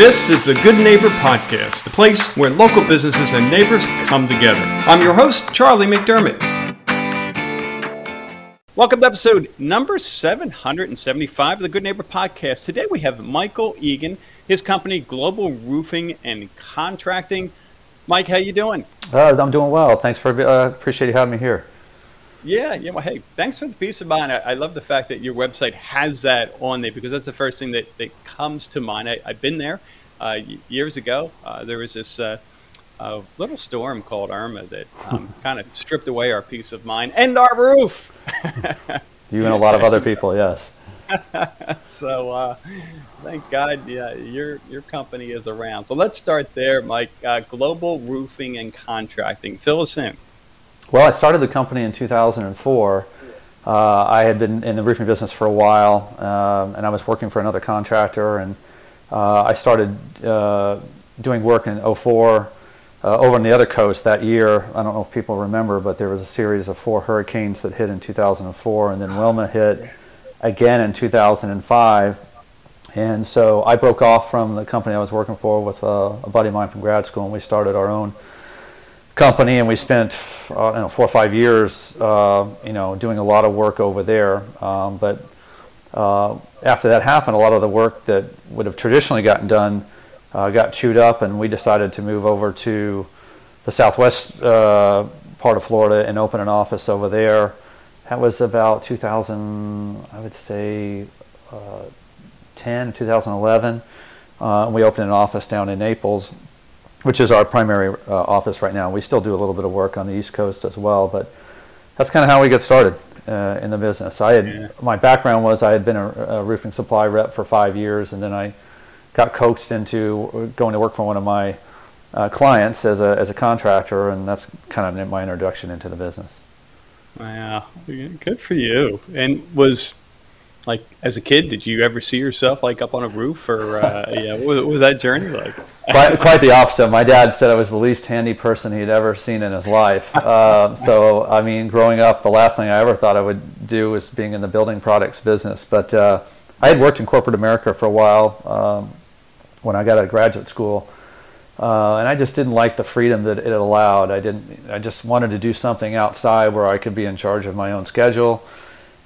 This is the Good Neighbor Podcast, the place where local businesses and neighbors come together. I'm your host, Charlie McDermott. Welcome to episode number 775 of the Good Neighbor Podcast. Today we have Michael Egan, his company Global Roofing and Contracting. Mike, how you doing? Uh, I'm doing well. Thanks for uh, appreciate you having me here. Yeah, yeah. Well, hey, thanks for the peace of mind. I, I, love the fact that your website has that on there because that's the first thing that, that comes to mind. I, have been there uh, years ago. Uh, there was this uh, little storm called Irma that um, kind of stripped away our peace of mind and our roof. you and a lot of other people, yes. so uh, thank God, yeah, your your company is around. So let's start there, Mike. Uh, Global Roofing and Contracting. Fill us in. Well, I started the company in 2004. Uh, I had been in the roofing business for a while, um, and I was working for another contractor. And uh, I started uh, doing work in 04 uh, over on the other coast that year. I don't know if people remember, but there was a series of four hurricanes that hit in 2004, and then Wilma hit again in 2005. And so I broke off from the company I was working for with uh, a buddy of mine from grad school, and we started our own company, and we spent uh, know, four or five years, uh, you know, doing a lot of work over there. Um, but uh, after that happened, a lot of the work that would have traditionally gotten done uh, got chewed up, and we decided to move over to the southwest uh, part of Florida and open an office over there. That was about 2000, I would say, uh, 10, 2011. we opened an office down in Naples which is our primary uh, office right now. We still do a little bit of work on the East Coast as well, but that's kind of how we get started uh, in the business. I had yeah. my background was I had been a, a, roofing supply rep for five years, and then I got coaxed into going to work for one of my uh, clients as a as a contractor, and that's kind of my introduction into the business. Wow, good for you! And was like as a kid did you ever see yourself like up on a roof or uh, yeah what was that journey like? Quite, quite the opposite. My dad said i was the least handy person he'd ever seen in his life. Uh, so i mean growing up the last thing i ever thought i would do was being in the building products business. But uh, i had worked in corporate america for a while um, when i got out of graduate school. Uh, and I just didn't like the freedom that it allowed. I didn't. I just wanted to do something outside where I could be in charge of my own schedule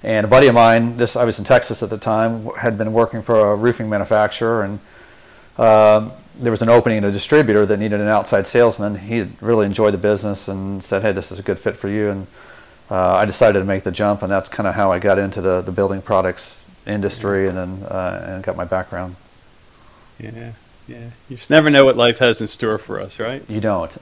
and a buddy of mine, this I was in Texas at the time, had been working for a roofing manufacturer, and um, there was an opening in a distributor that needed an outside salesman. He really enjoyed the business and said, "Hey, this is a good fit for you." And uh, I decided to make the jump, and that's kind of how I got into the, the building products industry, and then uh, and got my background. Yeah, yeah. You just never know what life has in store for us, right? You don't.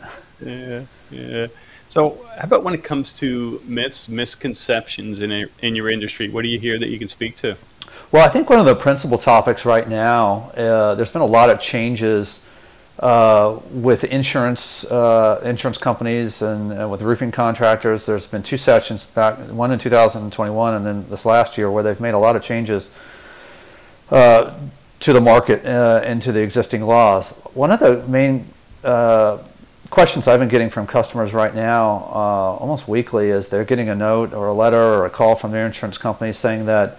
yeah, yeah. So, how about when it comes to myths, misconceptions in, in your industry? What do you hear that you can speak to? Well, I think one of the principal topics right now, uh, there's been a lot of changes uh, with insurance uh, insurance companies and uh, with roofing contractors. There's been two sessions back, one in 2021 and then this last year, where they've made a lot of changes uh, to the market uh, and to the existing laws. One of the main questions I've been getting from customers right now, uh, almost weekly, is they're getting a note or a letter or a call from their insurance company saying that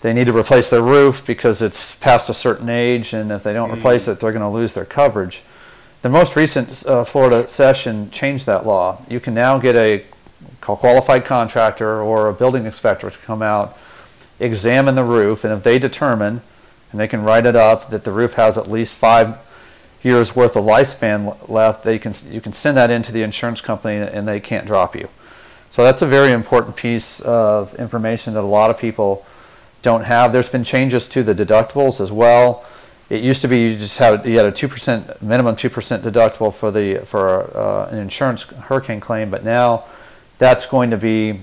they need to replace their roof because it's past a certain age, and if they don't mm-hmm. replace it, they're going to lose their coverage. The most recent uh, Florida session changed that law. You can now get a qualified contractor or a building inspector to come out, examine the roof, and if they determine, and they can write it up, that the roof has at least five years worth of lifespan left, they can you can send that into the insurance company and they can't drop you. So that's a very important piece of information that a lot of people don't have. There's been changes to the deductibles as well. It used to be you just had you had a two percent minimum two percent deductible for the for uh, an insurance hurricane claim, but now that's going to be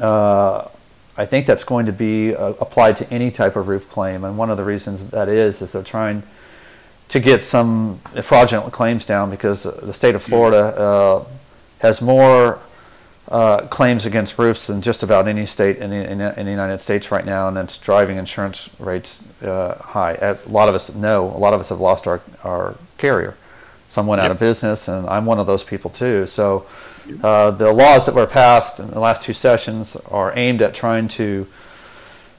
uh, I think that's going to be uh, applied to any type of roof claim, and one of the reasons that is is they're trying to get some fraudulent claims down because the state of Florida uh, has more uh, claims against roofs than just about any state in the, in in the United States right now, and it's driving insurance rates uh, high. As a lot of us know, a lot of us have lost our, our carrier. Some went yep. out of business, and I'm one of those people too. So uh, the laws that were passed in the last two sessions are aimed at trying to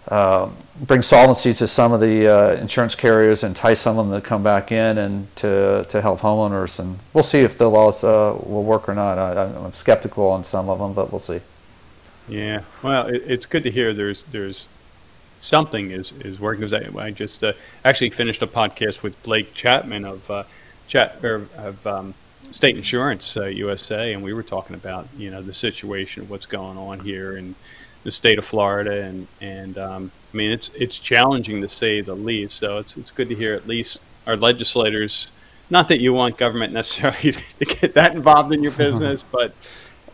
uh, bring solvency to some of the uh, insurance carriers, and entice some of them to come back in and to, to help homeowners. And we'll see if the laws uh, will work or not. I, am skeptical on some of them, but we'll see. Yeah, well, it, it's good to hear. There's there's something is is working. Because I, I just uh, actually finished a podcast with Blake Chapman of uh, Chat or of um, State Insurance USA, and we were talking about you know the situation, what's going on here, and the state of Florida, and and um, I mean it's it's challenging to say the least. So it's it's good to hear at least our legislators. Not that you want government necessarily to get that involved in your business, but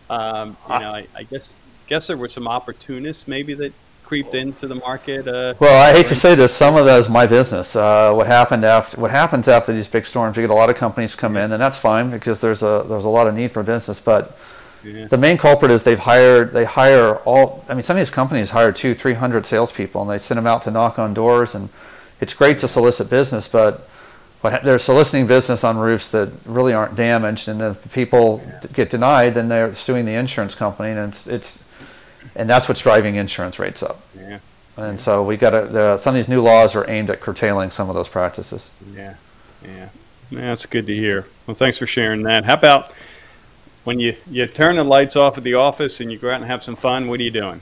um, you know I, I guess guess there were some opportunists maybe that creeped into the market. Uh, well, I hate to say this, some of that is my business. Uh, what happened after what happens after these big storms? You get a lot of companies come in, and that's fine because there's a there's a lot of need for business, but yeah. The main culprit is they've hired they hire all. I mean, some of these companies hire two, three hundred salespeople, and they send them out to knock on doors. And it's great to solicit business, but but they're soliciting business on roofs that really aren't damaged. And if the people yeah. get denied, then they're suing the insurance company, and it's it's and that's what's driving insurance rates up. Yeah. And so we got to. Some of these new laws are aimed at curtailing some of those practices. Yeah, yeah, yeah that's good to hear. Well, thanks for sharing that. How about when you, you turn the lights off at the office and you go out and have some fun, what are you doing?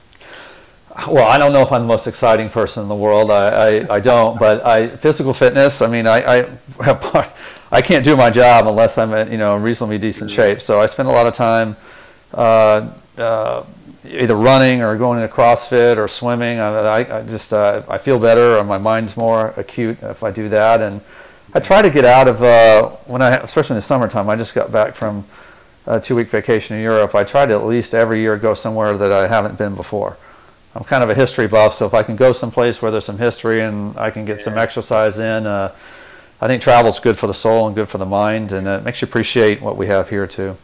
Well, I don't know if I'm the most exciting person in the world. I, I, I don't, but I physical fitness. I mean, I, I, I can't do my job unless I'm in you know reasonably decent shape. So I spend a lot of time uh, uh, either running or going to CrossFit or swimming. I, I just uh, I feel better, or my mind's more acute if I do that. And I try to get out of uh, when I, especially in the summertime. I just got back from a two week vacation in Europe, I try to at least every year go somewhere that I haven't been before. I'm kind of a history buff, so if I can go someplace where there's some history and I can get yeah. some exercise in, uh, I think travel's good for the soul and good for the mind, and it makes you appreciate what we have here too.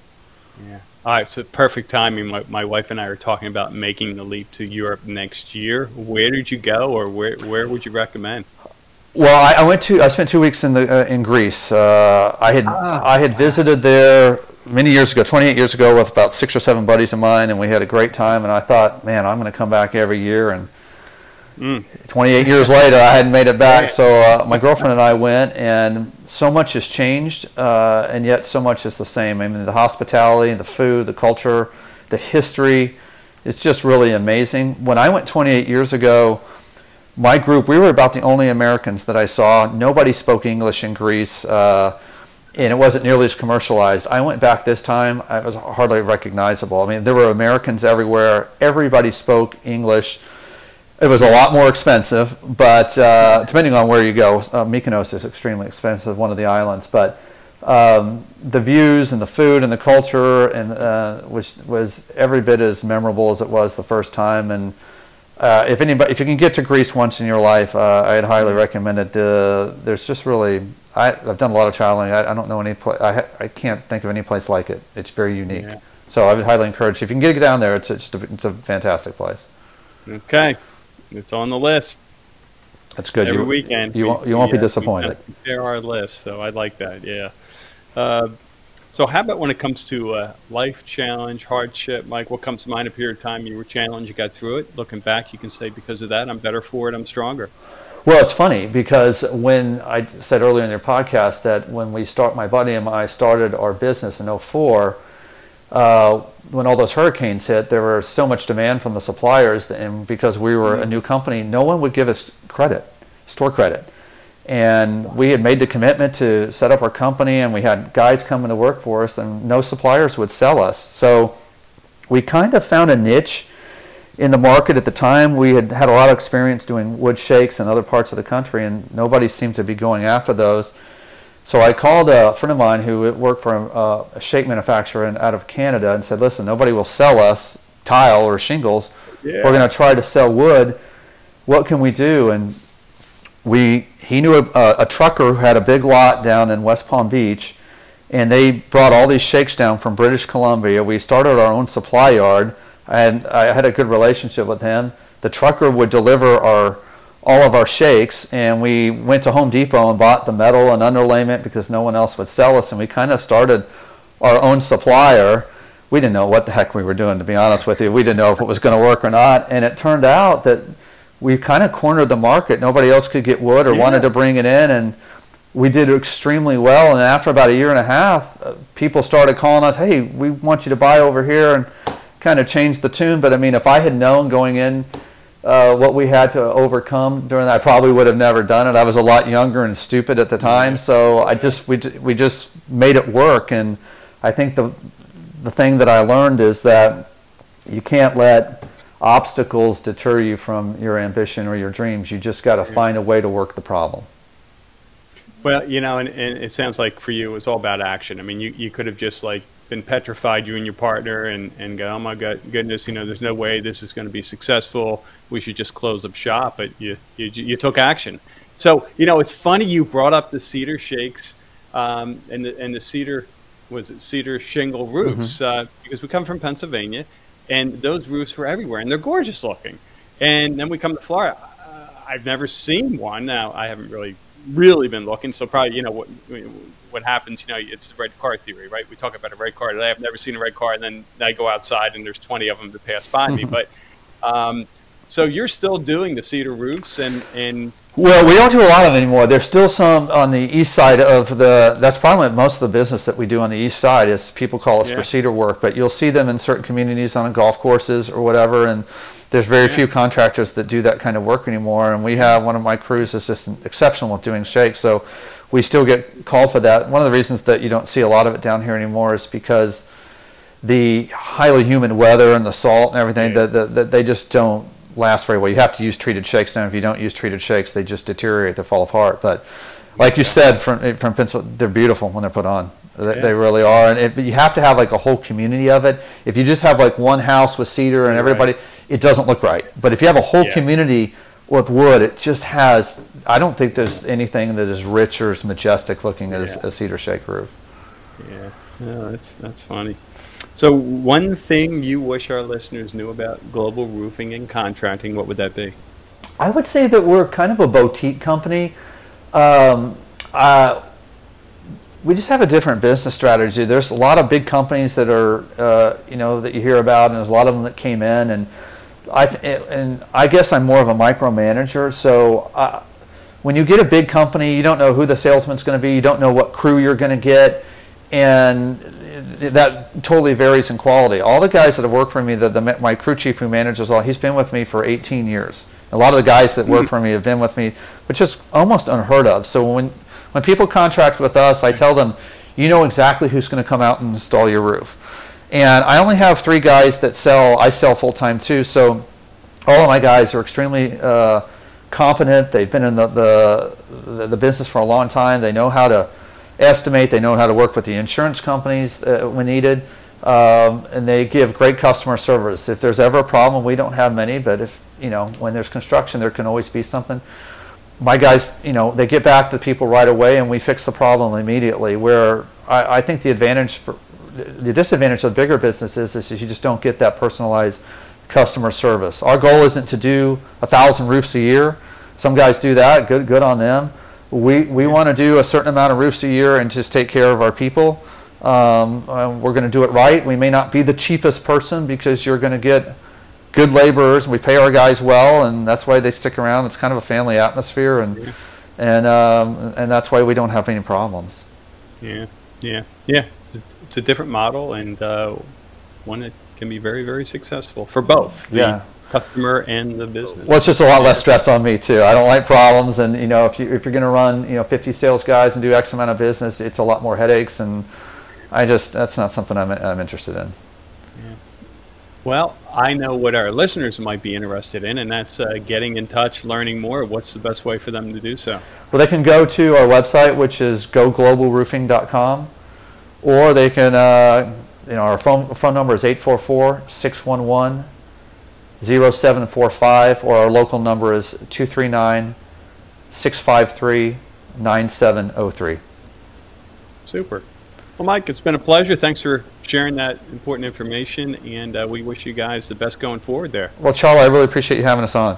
Yeah. All right, so perfect timing. My, my wife and I are talking about making the leap to Europe next year. Where did you go, or where where would you recommend? Well, I, I went to. I spent two weeks in the uh, in Greece. Uh, I had ah, I had visited there many years ago, 28 years ago, with about six or seven buddies of mine, and we had a great time. And I thought, man, I'm going to come back every year. And mm. 28 years later, I hadn't made it back. So uh, my girlfriend and I went, and so much has changed, uh, and yet so much is the same. I mean, the hospitality, the food, the culture, the history. It's just really amazing. When I went 28 years ago, my group, we were about the only Americans that I saw. Nobody spoke English in Greece. Uh, and it wasn't nearly as commercialized. I went back this time, it was hardly recognizable. I mean, there were Americans everywhere, everybody spoke English. It was a lot more expensive, but uh, depending on where you go, uh, Mykonos is extremely expensive, one of the islands. But um, the views and the food and the culture and uh, was was every bit as memorable as it was the first time. And uh, if anybody, if you can get to Greece once in your life, uh, I'd highly recommend it. There's just really I, have done a lot of traveling. I, I don't know any place. I, I can't think of any place like it. It's very unique. Yeah. So I would highly encourage. If you can get down there, it's it's, it's a fantastic place. Okay, it's on the list. That's good. Every you, weekend, you won't you won't be disappointed. There are lists, so I like that. Yeah. Uh, so how about when it comes to uh, life challenge, hardship, Mike? What comes to mind A period of time you were challenged, you got through it? Looking back, you can say because of that, I'm better for it. I'm stronger. Well, it's funny because when I said earlier in your podcast that when we start, my buddy and I started our business in 04, uh, when all those hurricanes hit, there was so much demand from the suppliers, and because we were a new company, no one would give us credit, store credit. And we had made the commitment to set up our company, and we had guys coming to work for us, and no suppliers would sell us. So we kind of found a niche in the market at the time, we had had a lot of experience doing wood shakes in other parts of the country, and nobody seemed to be going after those. So I called a friend of mine who worked for a, a shake manufacturer in, out of Canada and said, "Listen, nobody will sell us tile or shingles. Yeah. We're going to try to sell wood. What can we do?" And we he knew a, a trucker who had a big lot down in West Palm Beach, and they brought all these shakes down from British Columbia. We started our own supply yard and I had a good relationship with him. The trucker would deliver our all of our shakes, and we went to Home Depot and bought the metal and underlayment because no one else would sell us, and we kind of started our own supplier. We didn't know what the heck we were doing, to be honest with you. We didn't know if it was going to work or not, and it turned out that we kind of cornered the market. Nobody else could get wood or yeah. wanted to bring it in, and we did extremely well. And after about a year and a half, uh, people started calling us, "Hey, we want you to buy over here," and kind of changed the tune. But I mean, if I had known going in uh, what we had to overcome during that, I probably would have never done it. I was a lot younger and stupid at the time, so I just we we just made it work. And I think the the thing that I learned is that you can't let obstacles deter you from your ambition or your dreams. You just got to find a way to work the problem. Well, you know, and, and, it sounds like for you it was all about action. I mean, you, you could have just like been petrified, you and your partner, and, and go, oh my God, goodness, you know, there's no way this is going to be successful. We should just close up shop. But you, you, you took action. So, you know, it's funny you brought up the cedar shakes um, and, the, and the cedar, was it cedar shingle roofs? Mm-hmm. Uh, because we come from Pennsylvania and those roofs were everywhere, and they're gorgeous looking. And then we come to Florida. Uh, I've never seen one. Now I haven't really, really been looking. So probably, you know, what what happens? You know, it's the red car theory, right? We talk about a red car today. I've never seen a red car, and then I go outside and there's 20 of them to pass by me. But um, so you're still doing the cedar roofs and and well, we don't do a lot of anymore. There's still some on the east side of the. That's probably most of the business that we do on the east side is people call us yeah. for cedar work, but you'll see them in certain communities on golf courses or whatever, and there's very yeah. few contractors that do that kind of work anymore. And we have one of my crews is just exceptional at doing shakes, so we still get called for that. One of the reasons that you don't see a lot of it down here anymore is because the highly humid weather and the salt and everything yeah. that, that they just don't last very well. You have to use treated shakes now. If you don't use treated shakes, they just deteriorate. They fall apart. But like you said, from from Pennsylvania, they're beautiful when they're put on. They, yeah. they really are, and it, you have to have like a whole community of it. If you just have like one house with cedar and everybody, right. it doesn't look right. But if you have a whole yeah. community with wood, it just has. I don't think there's anything that is rich or as majestic looking yeah. as a cedar shake roof. Yeah, yeah, that's that's funny. So, one thing you wish our listeners knew about global roofing and contracting, what would that be? I would say that we're kind of a boutique company. Um, uh, we just have a different business strategy. There's a lot of big companies that are, uh, you know, that you hear about, and there's a lot of them that came in, and I and I guess I'm more of a micromanager. So uh, when you get a big company, you don't know who the salesman's going to be, you don't know what crew you're going to get, and that totally varies in quality. All the guys that have worked for me, the, the, my crew chief who manages all, he's been with me for 18 years. A lot of the guys that work hmm. for me have been with me, which is almost unheard of. So when when people contract with us, I tell them, you know exactly who's going to come out and install your roof. And I only have three guys that sell. I sell full time too. So all of my guys are extremely uh, competent. They've been in the, the the business for a long time. They know how to estimate. They know how to work with the insurance companies uh, when needed, um, and they give great customer service. If there's ever a problem, we don't have many, but if you know when there's construction, there can always be something. My guys, you know, they get back to people right away, and we fix the problem immediately. Where I, I think the advantage for the disadvantage of bigger businesses is, is you just don't get that personalized customer service. Our goal isn't to do a thousand roofs a year. Some guys do that. Good, good on them we, we want to do a certain amount of roofs a year and just take care of our people. Um, we're going to do it right. We may not be the cheapest person because you're going to get good laborers. We pay our guys well, and that's why they stick around. It's kind of a family atmosphere, and yeah. and um, and that's why we don't have any problems. Yeah, yeah, yeah. It's a different model, and uh, one that can be very, very successful for both. Yeah customer and the business. Well, it's just a lot less stress on me too. I don't like problems, and you know, if you if you're going to run, you know, 50 sales guys and do X amount of business, it's a lot more headaches, and I just that's not something I'm I'm interested in. Yeah. Well, I know what our listeners might be interested in, and that's uh, getting in touch, learning more. What's the best way for them to do so? Well, they can go to our website, which is goglobalroofing.com, or they can, uh, you know, our phone phone number is 844 611 0745 or our local number is 239 653 9703. Super. Well, Mike, it's been a pleasure. Thanks for sharing that important information, and uh, we wish you guys the best going forward there. Well, Charlie, I really appreciate you having us on.